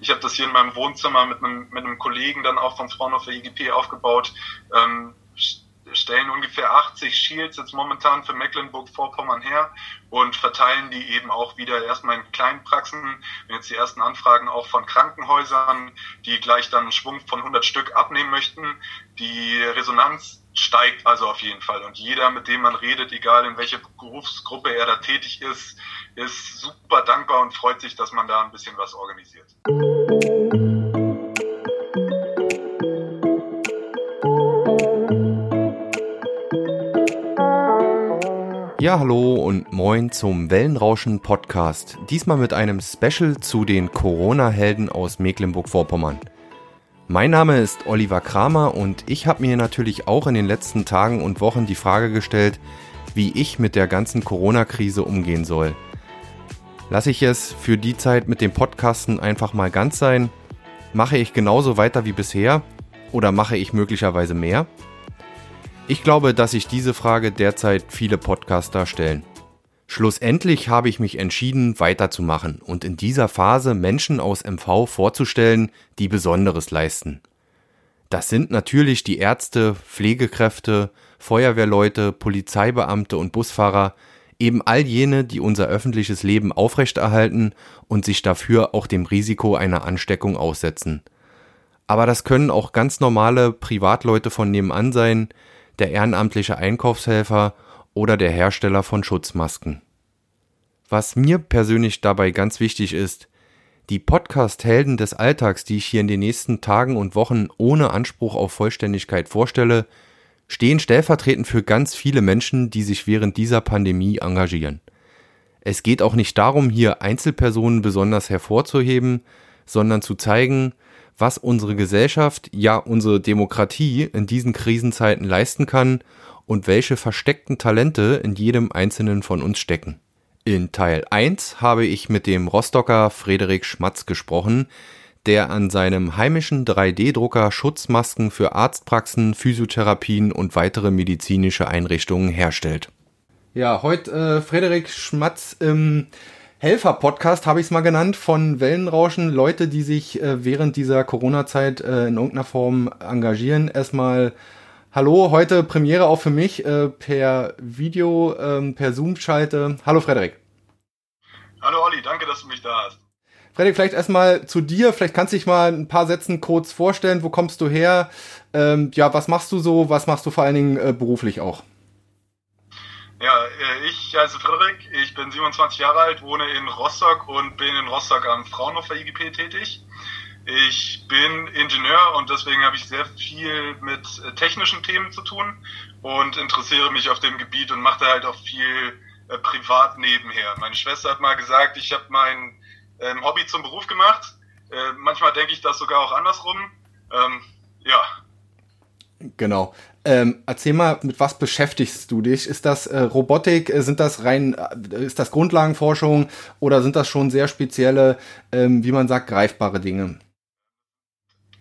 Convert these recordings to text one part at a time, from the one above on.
Ich habe das hier in meinem Wohnzimmer mit einem, mit einem Kollegen dann auch von Fraunhofer IGP aufgebaut. Ähm, stellen ungefähr 80 Shields jetzt momentan für Mecklenburg-Vorpommern her und verteilen die eben auch wieder erstmal in kleinen Praxen. Wenn jetzt die ersten Anfragen auch von Krankenhäusern, die gleich dann einen Schwung von 100 Stück abnehmen möchten. Die Resonanz steigt also auf jeden Fall und jeder, mit dem man redet, egal in welcher Berufsgruppe er da tätig ist, ist super dankbar und freut sich, dass man da ein bisschen was organisiert. Ja, hallo und moin zum Wellenrauschen Podcast. Diesmal mit einem Special zu den Corona-Helden aus Mecklenburg-Vorpommern. Mein Name ist Oliver Kramer und ich habe mir natürlich auch in den letzten Tagen und Wochen die Frage gestellt, wie ich mit der ganzen Corona-Krise umgehen soll. Lasse ich es für die Zeit mit dem Podcasten einfach mal ganz sein? Mache ich genauso weiter wie bisher? Oder mache ich möglicherweise mehr? Ich glaube, dass sich diese Frage derzeit viele Podcaster stellen. Schlussendlich habe ich mich entschieden, weiterzumachen und in dieser Phase Menschen aus MV vorzustellen, die Besonderes leisten. Das sind natürlich die Ärzte, Pflegekräfte, Feuerwehrleute, Polizeibeamte und Busfahrer, eben all jene, die unser öffentliches Leben aufrechterhalten und sich dafür auch dem Risiko einer Ansteckung aussetzen. Aber das können auch ganz normale Privatleute von nebenan sein, der ehrenamtliche Einkaufshelfer oder der Hersteller von Schutzmasken. Was mir persönlich dabei ganz wichtig ist, die Podcast-Helden des Alltags, die ich hier in den nächsten Tagen und Wochen ohne Anspruch auf Vollständigkeit vorstelle, stehen stellvertretend für ganz viele Menschen, die sich während dieser Pandemie engagieren. Es geht auch nicht darum, hier Einzelpersonen besonders hervorzuheben, sondern zu zeigen, was unsere Gesellschaft, ja unsere Demokratie in diesen Krisenzeiten leisten kann und welche versteckten Talente in jedem einzelnen von uns stecken. In Teil 1 habe ich mit dem Rostocker Frederik Schmatz gesprochen, der an seinem heimischen 3D-Drucker Schutzmasken für Arztpraxen, Physiotherapien und weitere medizinische Einrichtungen herstellt. Ja, heute äh, Frederik Schmatz im Helfer-Podcast, habe ich es mal genannt, von Wellenrauschen. Leute, die sich äh, während dieser Corona-Zeit äh, in irgendeiner Form engagieren. Erstmal Hallo, heute Premiere auch für mich äh, per Video, ähm, per Zoom-Schalte. Hallo Frederik. Hallo Olli, danke, dass du mich da hast. Frederik, vielleicht erstmal zu dir. Vielleicht kannst du dich mal ein paar Sätzen kurz vorstellen. Wo kommst du her? Ähm, ja, was machst du so? Was machst du vor allen Dingen äh, beruflich auch? Ja, äh, ich heiße Frederik, ich bin 27 Jahre alt, wohne in Rostock und bin in Rostock am Fraunhofer IGP tätig. Ich bin Ingenieur und deswegen habe ich sehr viel mit äh, technischen Themen zu tun und interessiere mich auf dem Gebiet und mache halt auch viel äh, privat nebenher. Meine Schwester hat mal gesagt, ich habe mein ähm, Hobby zum Beruf gemacht. Äh, manchmal denke ich das sogar auch andersrum. Ähm, ja. Genau. Ähm, erzähl mal, mit was beschäftigst du dich? Ist das äh, Robotik? Äh, sind das rein, äh, ist das Grundlagenforschung oder sind das schon sehr spezielle, ähm, wie man sagt, greifbare Dinge?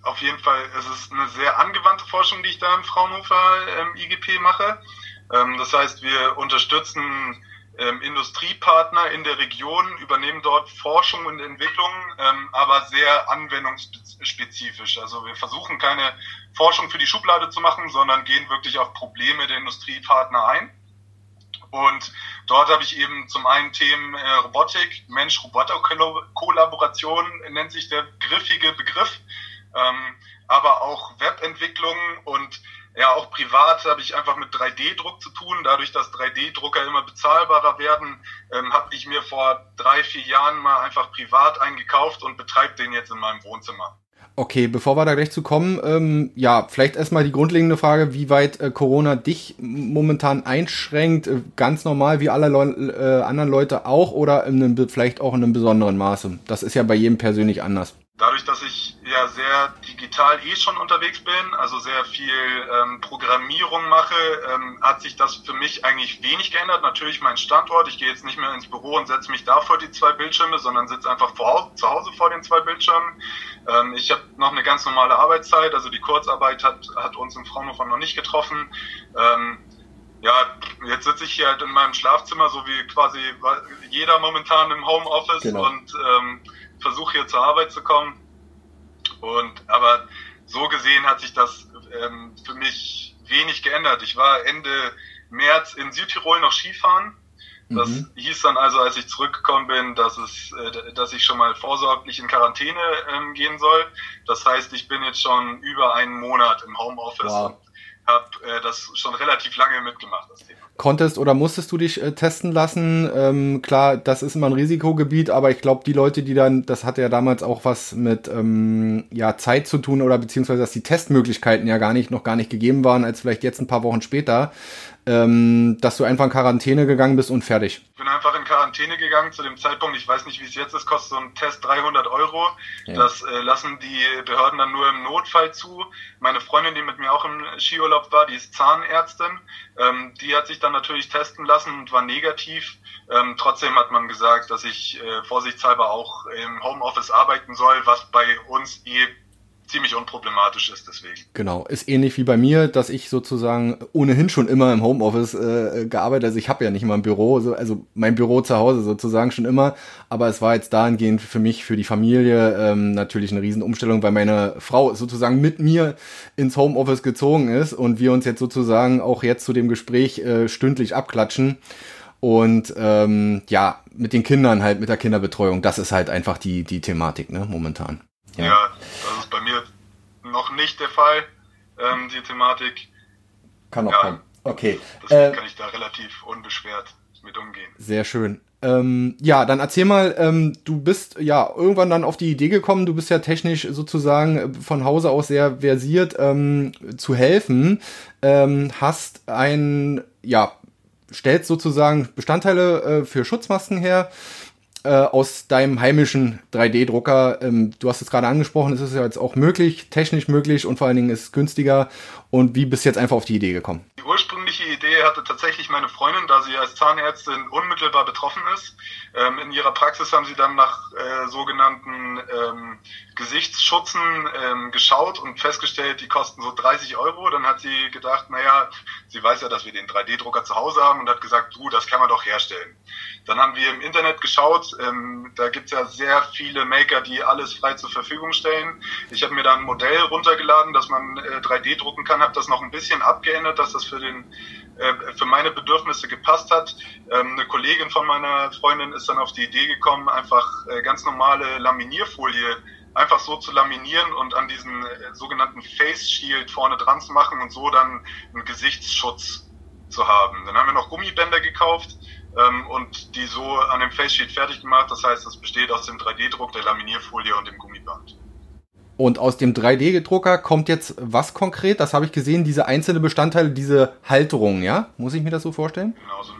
Auf jeden Fall, es ist eine sehr angewandte Forschung, die ich da im Fraunhofer ähm, IGP mache. Ähm, das heißt, wir unterstützen ähm, Industriepartner in der Region, übernehmen dort Forschung und Entwicklung, ähm, aber sehr anwendungsspezifisch. Also wir versuchen keine Forschung für die Schublade zu machen, sondern gehen wirklich auf Probleme der Industriepartner ein. Und dort habe ich eben zum einen Themen äh, Robotik, Mensch-Roboter-Kollaboration nennt sich der griffige Begriff, ähm, aber auch Webentwicklung und ja, auch privat habe ich einfach mit 3D-Druck zu tun. Dadurch, dass 3D-Drucker immer bezahlbarer werden, ähm, habe ich mir vor drei, vier Jahren mal einfach privat eingekauft und betreibe den jetzt in meinem Wohnzimmer. Okay, bevor wir da gleich zu kommen, ähm, ja, vielleicht erstmal die grundlegende Frage, wie weit äh, Corona dich momentan einschränkt, äh, ganz normal wie alle Leu äh, anderen Leute auch oder in einem, vielleicht auch in einem besonderen Maße. Das ist ja bei jedem persönlich anders. Dadurch, dass ich ja sehr digital eh schon unterwegs bin, also sehr viel ähm, Programmierung mache, ähm, hat sich das für mich eigentlich wenig geändert. Natürlich mein Standort, ich gehe jetzt nicht mehr ins Büro und setze mich da vor die zwei Bildschirme, sondern sitze einfach vor, zu Hause vor den zwei Bildschirmen. Ähm, ich habe noch eine ganz normale Arbeitszeit, also die Kurzarbeit hat, hat uns im Fraunhofer noch nicht getroffen. Ähm, ja, jetzt sitze ich hier halt in meinem Schlafzimmer, so wie quasi jeder momentan im Homeoffice genau. und ähm, versuche hier zur Arbeit zu kommen. Und aber so gesehen hat sich das ähm, für mich wenig geändert. Ich war Ende März in Südtirol noch Skifahren. Das mhm. hieß dann also, als ich zurückgekommen bin, dass es, äh, dass ich schon mal vorsorglich in Quarantäne ähm, gehen soll. Das heißt, ich bin jetzt schon über einen Monat im Homeoffice wow. und habe äh, das schon relativ lange mitgemacht, das Thema. Konntest oder musstest du dich äh, testen lassen? Ähm, klar, das ist immer ein Risikogebiet, aber ich glaube, die Leute, die dann, das hatte ja damals auch was mit ähm, ja, Zeit zu tun oder beziehungsweise, dass die Testmöglichkeiten ja gar nicht, noch gar nicht gegeben waren, als vielleicht jetzt ein paar Wochen später ähm, dass du einfach in Quarantäne gegangen bist und fertig. Ich bin einfach in Quarantäne gegangen zu dem Zeitpunkt. Ich weiß nicht, wie es jetzt ist. Kostet so ein Test 300 Euro. Ja. Das äh, lassen die Behörden dann nur im Notfall zu. Meine Freundin, die mit mir auch im Skiurlaub war, die ist Zahnärztin. Ähm, die hat sich dann natürlich testen lassen und war negativ. Ähm, trotzdem hat man gesagt, dass ich äh, vorsichtshalber auch im Homeoffice arbeiten soll, was bei uns eh ziemlich unproblematisch ist deswegen. Genau, ist ähnlich wie bei mir, dass ich sozusagen ohnehin schon immer im Homeoffice äh, gearbeitet, also ich habe ja nicht mal ein Büro, so, also mein Büro zu Hause sozusagen schon immer, aber es war jetzt dahingehend für mich, für die Familie ähm, natürlich eine Riesenumstellung, weil meine Frau sozusagen mit mir ins Homeoffice gezogen ist und wir uns jetzt sozusagen auch jetzt zu dem Gespräch äh, stündlich abklatschen. Und ähm, ja, mit den Kindern halt, mit der Kinderbetreuung, das ist halt einfach die, die Thematik, ne, momentan. Ja. ja, ist bei mir noch nicht der Fall, ähm, die Thematik. Kann noch ja, kommen. Okay. Deswegen äh, kann ich da relativ unbeschwert mit umgehen. Sehr schön. Ähm, ja, dann erzähl mal, ähm, du bist ja irgendwann dann auf die Idee gekommen, du bist ja technisch sozusagen von Hause aus sehr versiert ähm, zu helfen, ähm, hast ein, ja, stellst sozusagen Bestandteile äh, für Schutzmasken her, äh, aus deinem heimischen 3D-Drucker. Ähm, du hast es gerade angesprochen, es ist ja jetzt auch möglich, technisch möglich und vor allen Dingen ist es günstiger. Und wie bist du jetzt einfach auf die Idee gekommen? Die ursprüngliche Idee hatte tatsächlich meine Freundin, da sie als Zahnärztin unmittelbar betroffen ist. Ähm, in ihrer Praxis haben sie dann nach äh, sogenannten ähm, Gesichtsschutzen ähm, geschaut und festgestellt, die kosten so 30 Euro. Dann hat sie gedacht, naja, sie weiß ja, dass wir den 3D-Drucker zu Hause haben und hat gesagt, du, das kann man doch herstellen. Dann haben wir im Internet geschaut, ähm, da gibt's ja sehr viele Maker, die alles frei zur Verfügung stellen. Ich habe mir da ein Modell runtergeladen, dass man äh, 3D drucken kann, habe das noch ein bisschen abgeändert, dass das für den äh, für meine Bedürfnisse gepasst hat. Ähm, eine Kollegin von meiner Freundin ist dann auf die Idee gekommen, einfach äh, ganz normale Laminierfolie einfach so zu laminieren und an diesen äh, sogenannten Face Shield vorne dran zu machen und so dann einen Gesichtsschutz zu haben. Dann haben wir noch Gummibänder gekauft ähm, und die so an dem Face Shield fertig gemacht. Das heißt, es besteht aus dem 3D-Druck, der Laminierfolie und dem Gummiband. Und aus dem 3D-Drucker kommt jetzt was konkret? Das habe ich gesehen, diese einzelnen Bestandteile, diese Halterung, ja? Muss ich mir das so vorstellen? Genau, so,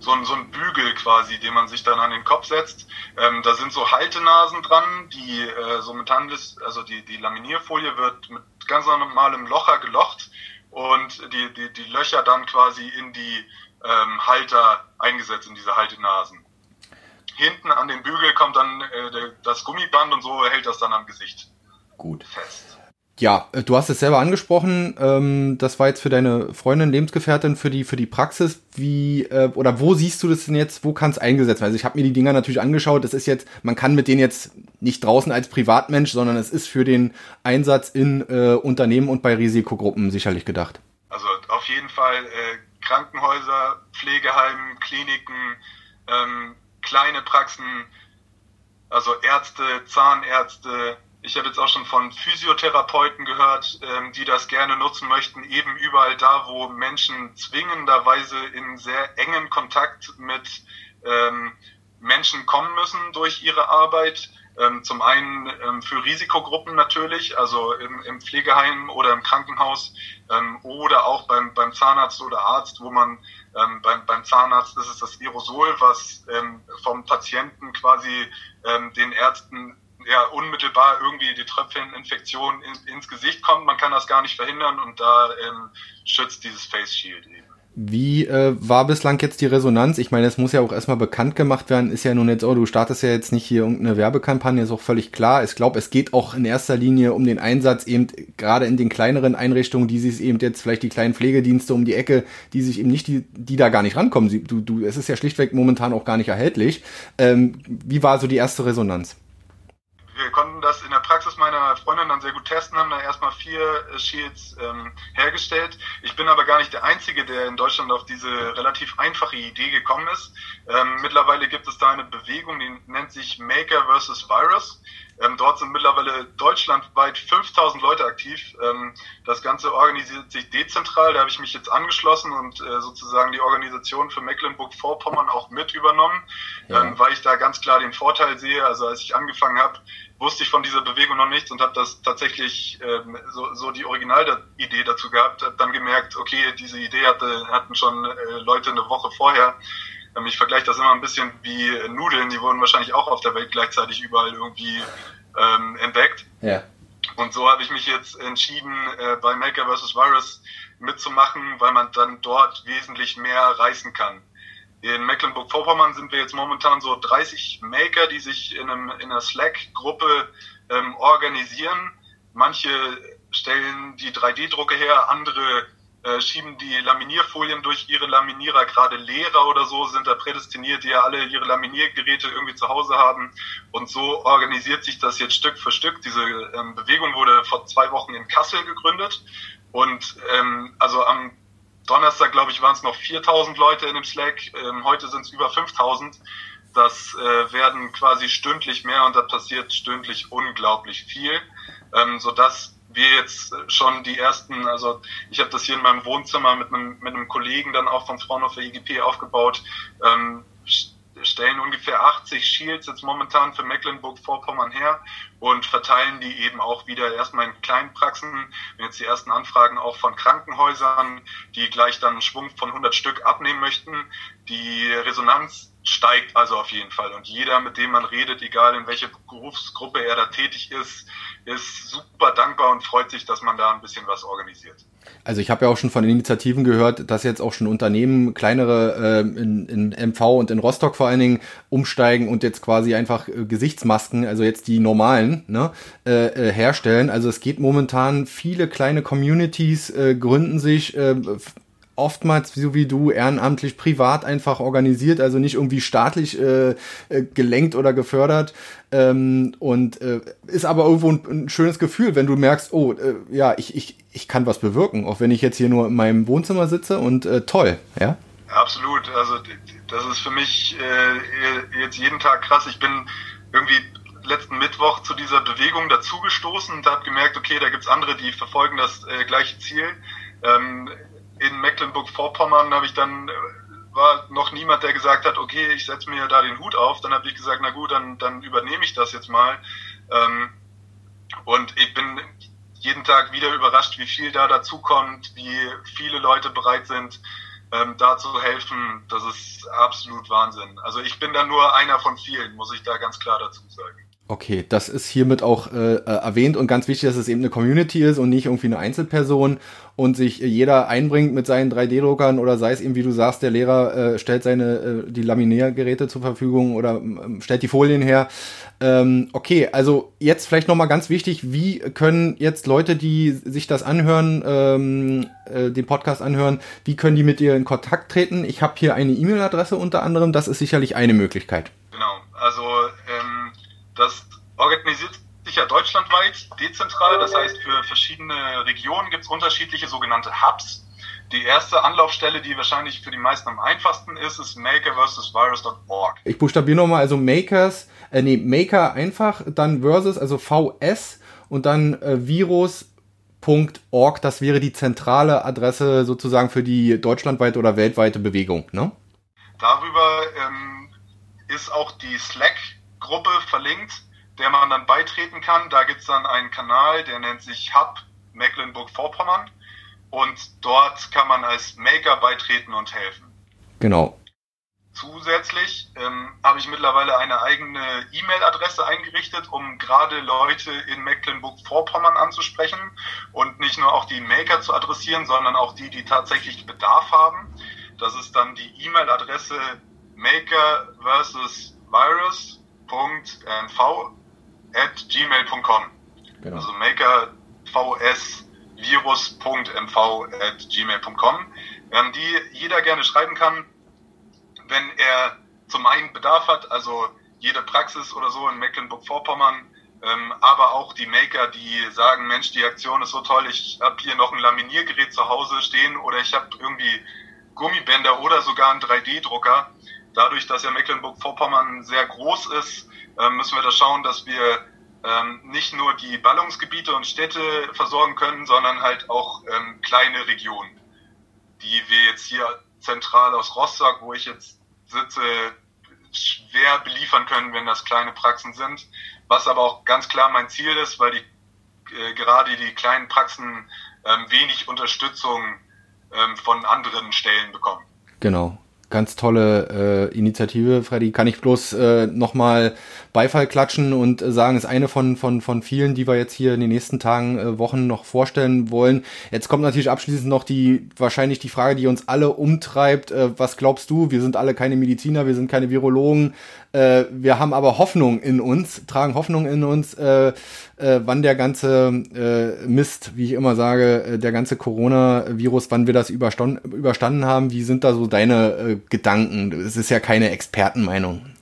so, ein, so ein Bügel quasi, den man sich dann an den Kopf setzt. Ähm, da sind so Haltenasen dran, die äh, so mit Handels, also die, die Laminierfolie wird mit ganz normalem Locher gelocht und die, die, die Löcher dann quasi in die ähm, Halter eingesetzt, in diese Haltenasen. Hinten an den Bügel kommt dann äh, das Gummiband und so hält das dann am Gesicht gut. Ja, äh, du hast es selber angesprochen. Ähm, das war jetzt für deine Freundin, Lebensgefährtin, für die für die Praxis. Wie äh, oder wo siehst du das denn jetzt? Wo kann es eingesetzt werden? Also ich habe mir die Dinger natürlich angeschaut. Das ist jetzt, man kann mit denen jetzt nicht draußen als Privatmensch, sondern es ist für den Einsatz in äh, Unternehmen und bei Risikogruppen sicherlich gedacht. Also auf jeden Fall äh, Krankenhäuser, Pflegeheimen, Kliniken, ähm, kleine Praxen, also Ärzte, Zahnärzte, ich habe jetzt auch schon von Physiotherapeuten gehört, ähm, die das gerne nutzen möchten, eben überall da, wo Menschen zwingenderweise in sehr engen Kontakt mit ähm, Menschen kommen müssen durch ihre Arbeit. Ähm, zum einen ähm, für Risikogruppen natürlich, also im, im Pflegeheim oder im Krankenhaus ähm, oder auch beim, beim Zahnarzt oder Arzt, wo man ähm, beim, beim Zahnarzt ist es das Aerosol, was vom Patienten quasi den Ärzten ja, unmittelbar irgendwie die Tröpfcheninfektion in, ins Gesicht kommt. Man kann das gar nicht verhindern und da ähm, schützt dieses Face Shield eben. Wie äh, war bislang jetzt die Resonanz? Ich meine, es muss ja auch erstmal bekannt gemacht werden. Ist ja nun jetzt, oh, du startest ja jetzt nicht hier irgendeine Werbekampagne, ist auch völlig klar. Ich glaube, es geht auch in erster Linie um den Einsatz eben gerade in den kleineren Einrichtungen, die sich eben jetzt vielleicht die kleinen Pflegedienste um die Ecke, die sich eben nicht, die, die da gar nicht rankommen. Sie, du, du, es ist ja schlichtweg momentan auch gar nicht erhältlich. Ähm, wie war so die erste Resonanz? Wir konnten das in der Praxis meiner Freundin dann sehr gut testen, haben da erstmal vier äh, Shields ähm, hergestellt. Ich bin aber gar nicht der Einzige, der in Deutschland auf diese relativ einfache Idee gekommen ist. Ähm, mittlerweile gibt es da eine Bewegung, die nennt sich Maker vs. Virus. Ähm, dort sind mittlerweile deutschlandweit 5000 Leute aktiv. Ähm, das Ganze organisiert sich dezentral. Da habe ich mich jetzt angeschlossen und äh, sozusagen die Organisation für Mecklenburg-Vorpommern auch mit übernommen, ja. ähm, weil ich da ganz klar den Vorteil sehe. Also als ich angefangen habe, wusste ich von dieser Bewegung noch nichts und habe das tatsächlich ähm, so, so die Originalidee dazu gehabt. Habe dann gemerkt, okay, diese Idee hatte, hatten schon äh, Leute eine Woche vorher. Ähm, ich vergleiche das immer ein bisschen wie Nudeln, die wurden wahrscheinlich auch auf der Welt gleichzeitig überall irgendwie ähm, entdeckt. Ja. Und so habe ich mich jetzt entschieden, äh, bei Maker vs. Virus mitzumachen, weil man dann dort wesentlich mehr reißen kann. In Mecklenburg-Vorpommern sind wir jetzt momentan so 30 Maker, die sich in, einem, in einer Slack-Gruppe ähm, organisieren. Manche stellen die 3D-Drucke her, andere äh, schieben die Laminierfolien durch ihre Laminierer, gerade Lehrer oder so sind da prädestiniert, die ja alle ihre Laminiergeräte irgendwie zu Hause haben. Und so organisiert sich das jetzt Stück für Stück. Diese ähm, Bewegung wurde vor zwei Wochen in Kassel gegründet. Und ähm, also am Donnerstag, glaube ich, waren es noch 4000 Leute in dem Slack. Ähm, heute sind es über 5000. Das äh, werden quasi stündlich mehr und da passiert stündlich unglaublich viel, ähm, sodass wir jetzt schon die ersten, also ich habe das hier in meinem Wohnzimmer mit einem, mit einem Kollegen dann auch von Fraunhofer IGP aufgebaut, ähm, stellen ungefähr 80 Shields jetzt momentan für Mecklenburg-Vorpommern her und verteilen die eben auch wieder erstmal in kleinen Praxen. Jetzt die ersten Anfragen auch von Krankenhäusern, die gleich dann einen Schwung von 100 Stück abnehmen möchten. Die Resonanz steigt also auf jeden Fall. Und jeder, mit dem man redet, egal in welcher Berufsgruppe er da tätig ist, ist super dankbar und freut sich, dass man da ein bisschen was organisiert. Also ich habe ja auch schon von Initiativen gehört, dass jetzt auch schon Unternehmen, kleinere äh, in, in MV und in Rostock vor allen Dingen, umsteigen und jetzt quasi einfach äh, Gesichtsmasken, also jetzt die normalen, ne, äh, äh, herstellen. Also es geht momentan, viele kleine Communities äh, gründen sich, äh, oftmals, so wie du, ehrenamtlich, privat einfach organisiert, also nicht irgendwie staatlich äh, äh, gelenkt oder gefördert. Ähm, und äh, ist aber irgendwo ein, ein, schönes Gefühl, wenn du merkst, oh, äh, ja, ich, ich, ich kann was bewirken, auch wenn ich jetzt hier nur in meinem Wohnzimmer sitze und äh, toll, ja? Absolut, also das ist für mich äh, jetzt jeden Tag krass. Ich bin irgendwie letzten Mittwoch zu dieser Bewegung dazugestoßen und habe gemerkt, okay, da gibt's andere, die verfolgen das gleiche Ziel. Ähm, in Mecklenburg-Vorpommern habe ich dann äh, war noch niemand, der gesagt hat, okay, ich setze mir da den Hut auf. Dann habe ich gesagt, na gut, dann, dann übernehme ich das jetzt mal. Ähm, und ich bin jeden Tag wieder überrascht, wie viel da dazukommt, wie viele Leute bereit sind, ähm, da zu helfen. Das ist absolut Wahnsinn. Also ich bin da nur einer von vielen, muss ich da ganz klar dazu sagen. Okay, das ist hiermit auch äh, äh, erwähnt und ganz wichtig, dass es eben eine Community ist und nicht irgendwie eine Einzelperson und sich jeder einbringt mit seinen 3D-Druckern oder sei es eben, wie du sagst, der Lehrer äh, stellt seine äh, die Laminiergeräte zur Verfügung oder ähm, stellt die Folien her. Ähm, okay, also jetzt vielleicht nochmal ganz wichtig, wie können jetzt Leute, die sich das anhören, ähm, äh, den Podcast anhören, wie können die mit dir in Kontakt treten? Ich habe hier eine E-Mail-Adresse unter anderem, das ist sicherlich eine Möglichkeit. Genau, also ähm das organisiert sich ja deutschlandweit dezentral, das heißt für verschiedene Regionen gibt es unterschiedliche sogenannte Hubs. Die erste Anlaufstelle, die wahrscheinlich für die meisten am einfachsten ist, ist maker versus virus.org. Ich buchstabiere nochmal, also makers, äh, nee, maker einfach, dann versus, also VS und dann äh, virus.org, das wäre die zentrale Adresse sozusagen für die deutschlandweite oder weltweite Bewegung, ne? Darüber ähm, ist auch die Slack Gruppe verlinkt, der man dann beitreten kann. Da gibt es dann einen Kanal, der nennt sich Hub Mecklenburg-Vorpommern. Und dort kann man als Maker beitreten und helfen. Genau. Zusätzlich ähm, habe ich mittlerweile eine eigene E-Mail-Adresse eingerichtet, um gerade Leute in Mecklenburg-Vorpommern anzusprechen und nicht nur auch die Maker zu adressieren, sondern auch die, die tatsächlich Bedarf haben. Das ist dann die E-Mail-Adresse Maker versus Virus maker.mv at gmail.com. Genau. Also makervsvirus.mv at gmail.com, ähm, die jeder gerne schreiben kann, wenn er zum einen Bedarf hat, also jede Praxis oder so in Mecklenburg-Vorpommern ähm, aber auch die Maker, die sagen, Mensch, die Aktion ist so toll, ich habe hier noch ein Laminiergerät zu Hause stehen oder ich habe irgendwie Gummibänder oder sogar einen 3D-Drucker. Dadurch, dass ja Mecklenburg-Vorpommern sehr groß ist, äh, müssen wir da schauen, dass wir ähm, nicht nur die Ballungsgebiete und Städte versorgen können, sondern halt auch ähm, kleine Regionen, die wir jetzt hier zentral aus Rostock, wo ich jetzt sitze, schwer beliefern können, wenn das kleine Praxen sind. Was aber auch ganz klar mein Ziel ist, weil die, äh, gerade die kleinen Praxen ähm, wenig Unterstützung ähm, von anderen Stellen bekommen. Genau. Ganz tolle äh, Initiative, Freddy. Kann ich bloß äh, nochmal Beifall klatschen und äh, sagen, ist eine von, von, von vielen, die wir jetzt hier in den nächsten Tagen, äh, Wochen noch vorstellen wollen. Jetzt kommt natürlich abschließend noch die, wahrscheinlich die Frage, die uns alle umtreibt. Äh, was glaubst du? Wir sind alle keine Mediziner, wir sind keine Virologen. Äh, wir haben aber Hoffnung in uns, tragen Hoffnung in uns, äh, äh, wann der ganze äh, Mist, wie ich immer sage, äh, der ganze Corona-Virus, wann wir das überstanden, haben. Wie sind da so deine äh, Gedanken? Es ist ja keine Expertenmeinung.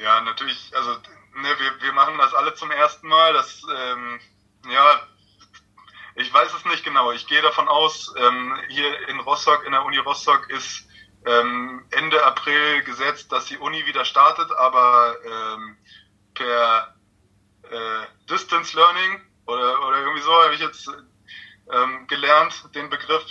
Ja, natürlich, also ne, wir, wir machen das alle zum ersten Mal. Das, ähm, ja, ich weiß es nicht genau. Ich gehe davon aus, ähm, hier in Rostock, in der Uni Rostock ist ähm, Ende April gesetzt, dass die Uni wieder startet, aber ähm, per äh, Distance Learning oder, oder irgendwie so habe ich jetzt ähm, gelernt, den Begriff.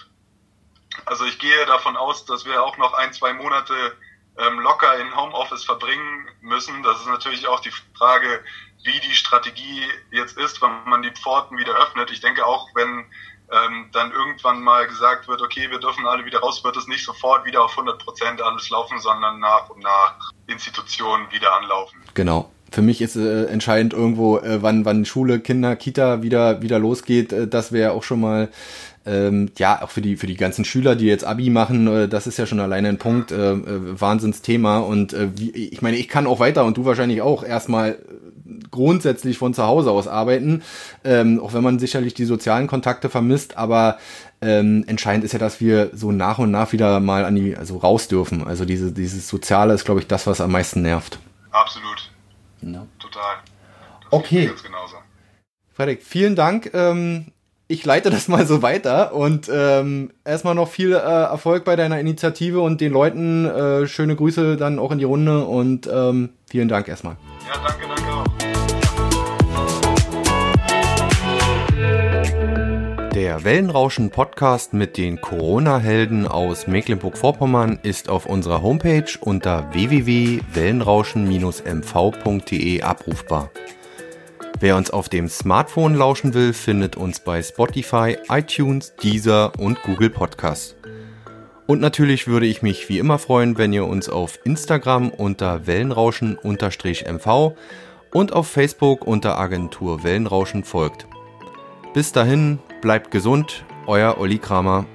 Also ich gehe davon aus, dass wir auch noch ein, zwei Monate ähm, locker in Homeoffice verbringen müssen. Das ist natürlich auch die Frage, wie die Strategie jetzt ist, wenn man die Pforten wieder öffnet. Ich denke auch, wenn ähm, dann irgendwann mal gesagt wird, okay, wir dürfen alle wieder raus, wird es nicht sofort wieder auf 100 Prozent alles laufen, sondern nach und nach Institutionen wieder anlaufen. Genau. Für mich ist äh, entscheidend irgendwo, äh, wann, wann Schule, Kinder, Kita wieder, wieder losgeht. Äh, das wäre auch schon mal ähm, ja, auch für die, für die ganzen Schüler, die jetzt Abi machen, äh, das ist ja schon alleine ein Punkt, äh, äh, Wahnsinnsthema. Und äh, wie, ich meine, ich kann auch weiter und du wahrscheinlich auch erstmal grundsätzlich von zu Hause aus arbeiten, ähm, auch wenn man sicherlich die sozialen Kontakte vermisst, aber ähm, entscheidend ist ja, dass wir so nach und nach wieder mal an die, also raus dürfen. Also diese, dieses Soziale ist, glaube ich, das, was am meisten nervt. Absolut. Ja. Total. Das okay. Frederik, vielen Dank. Ähm, ich leite das mal so weiter und ähm, erstmal noch viel äh, Erfolg bei deiner Initiative und den Leuten äh, schöne Grüße dann auch in die Runde und ähm, vielen Dank erstmal. Ja, danke, danke Der Wellenrauschen Podcast mit den Corona-Helden aus Mecklenburg-Vorpommern ist auf unserer Homepage unter www.wellenrauschen-mv.de abrufbar. Wer uns auf dem Smartphone lauschen will, findet uns bei Spotify, iTunes, Deezer und Google Podcast. Und natürlich würde ich mich wie immer freuen, wenn ihr uns auf Instagram unter Wellenrauschen-MV und auf Facebook unter Agentur Wellenrauschen folgt. Bis dahin, bleibt gesund, euer Olli Kramer.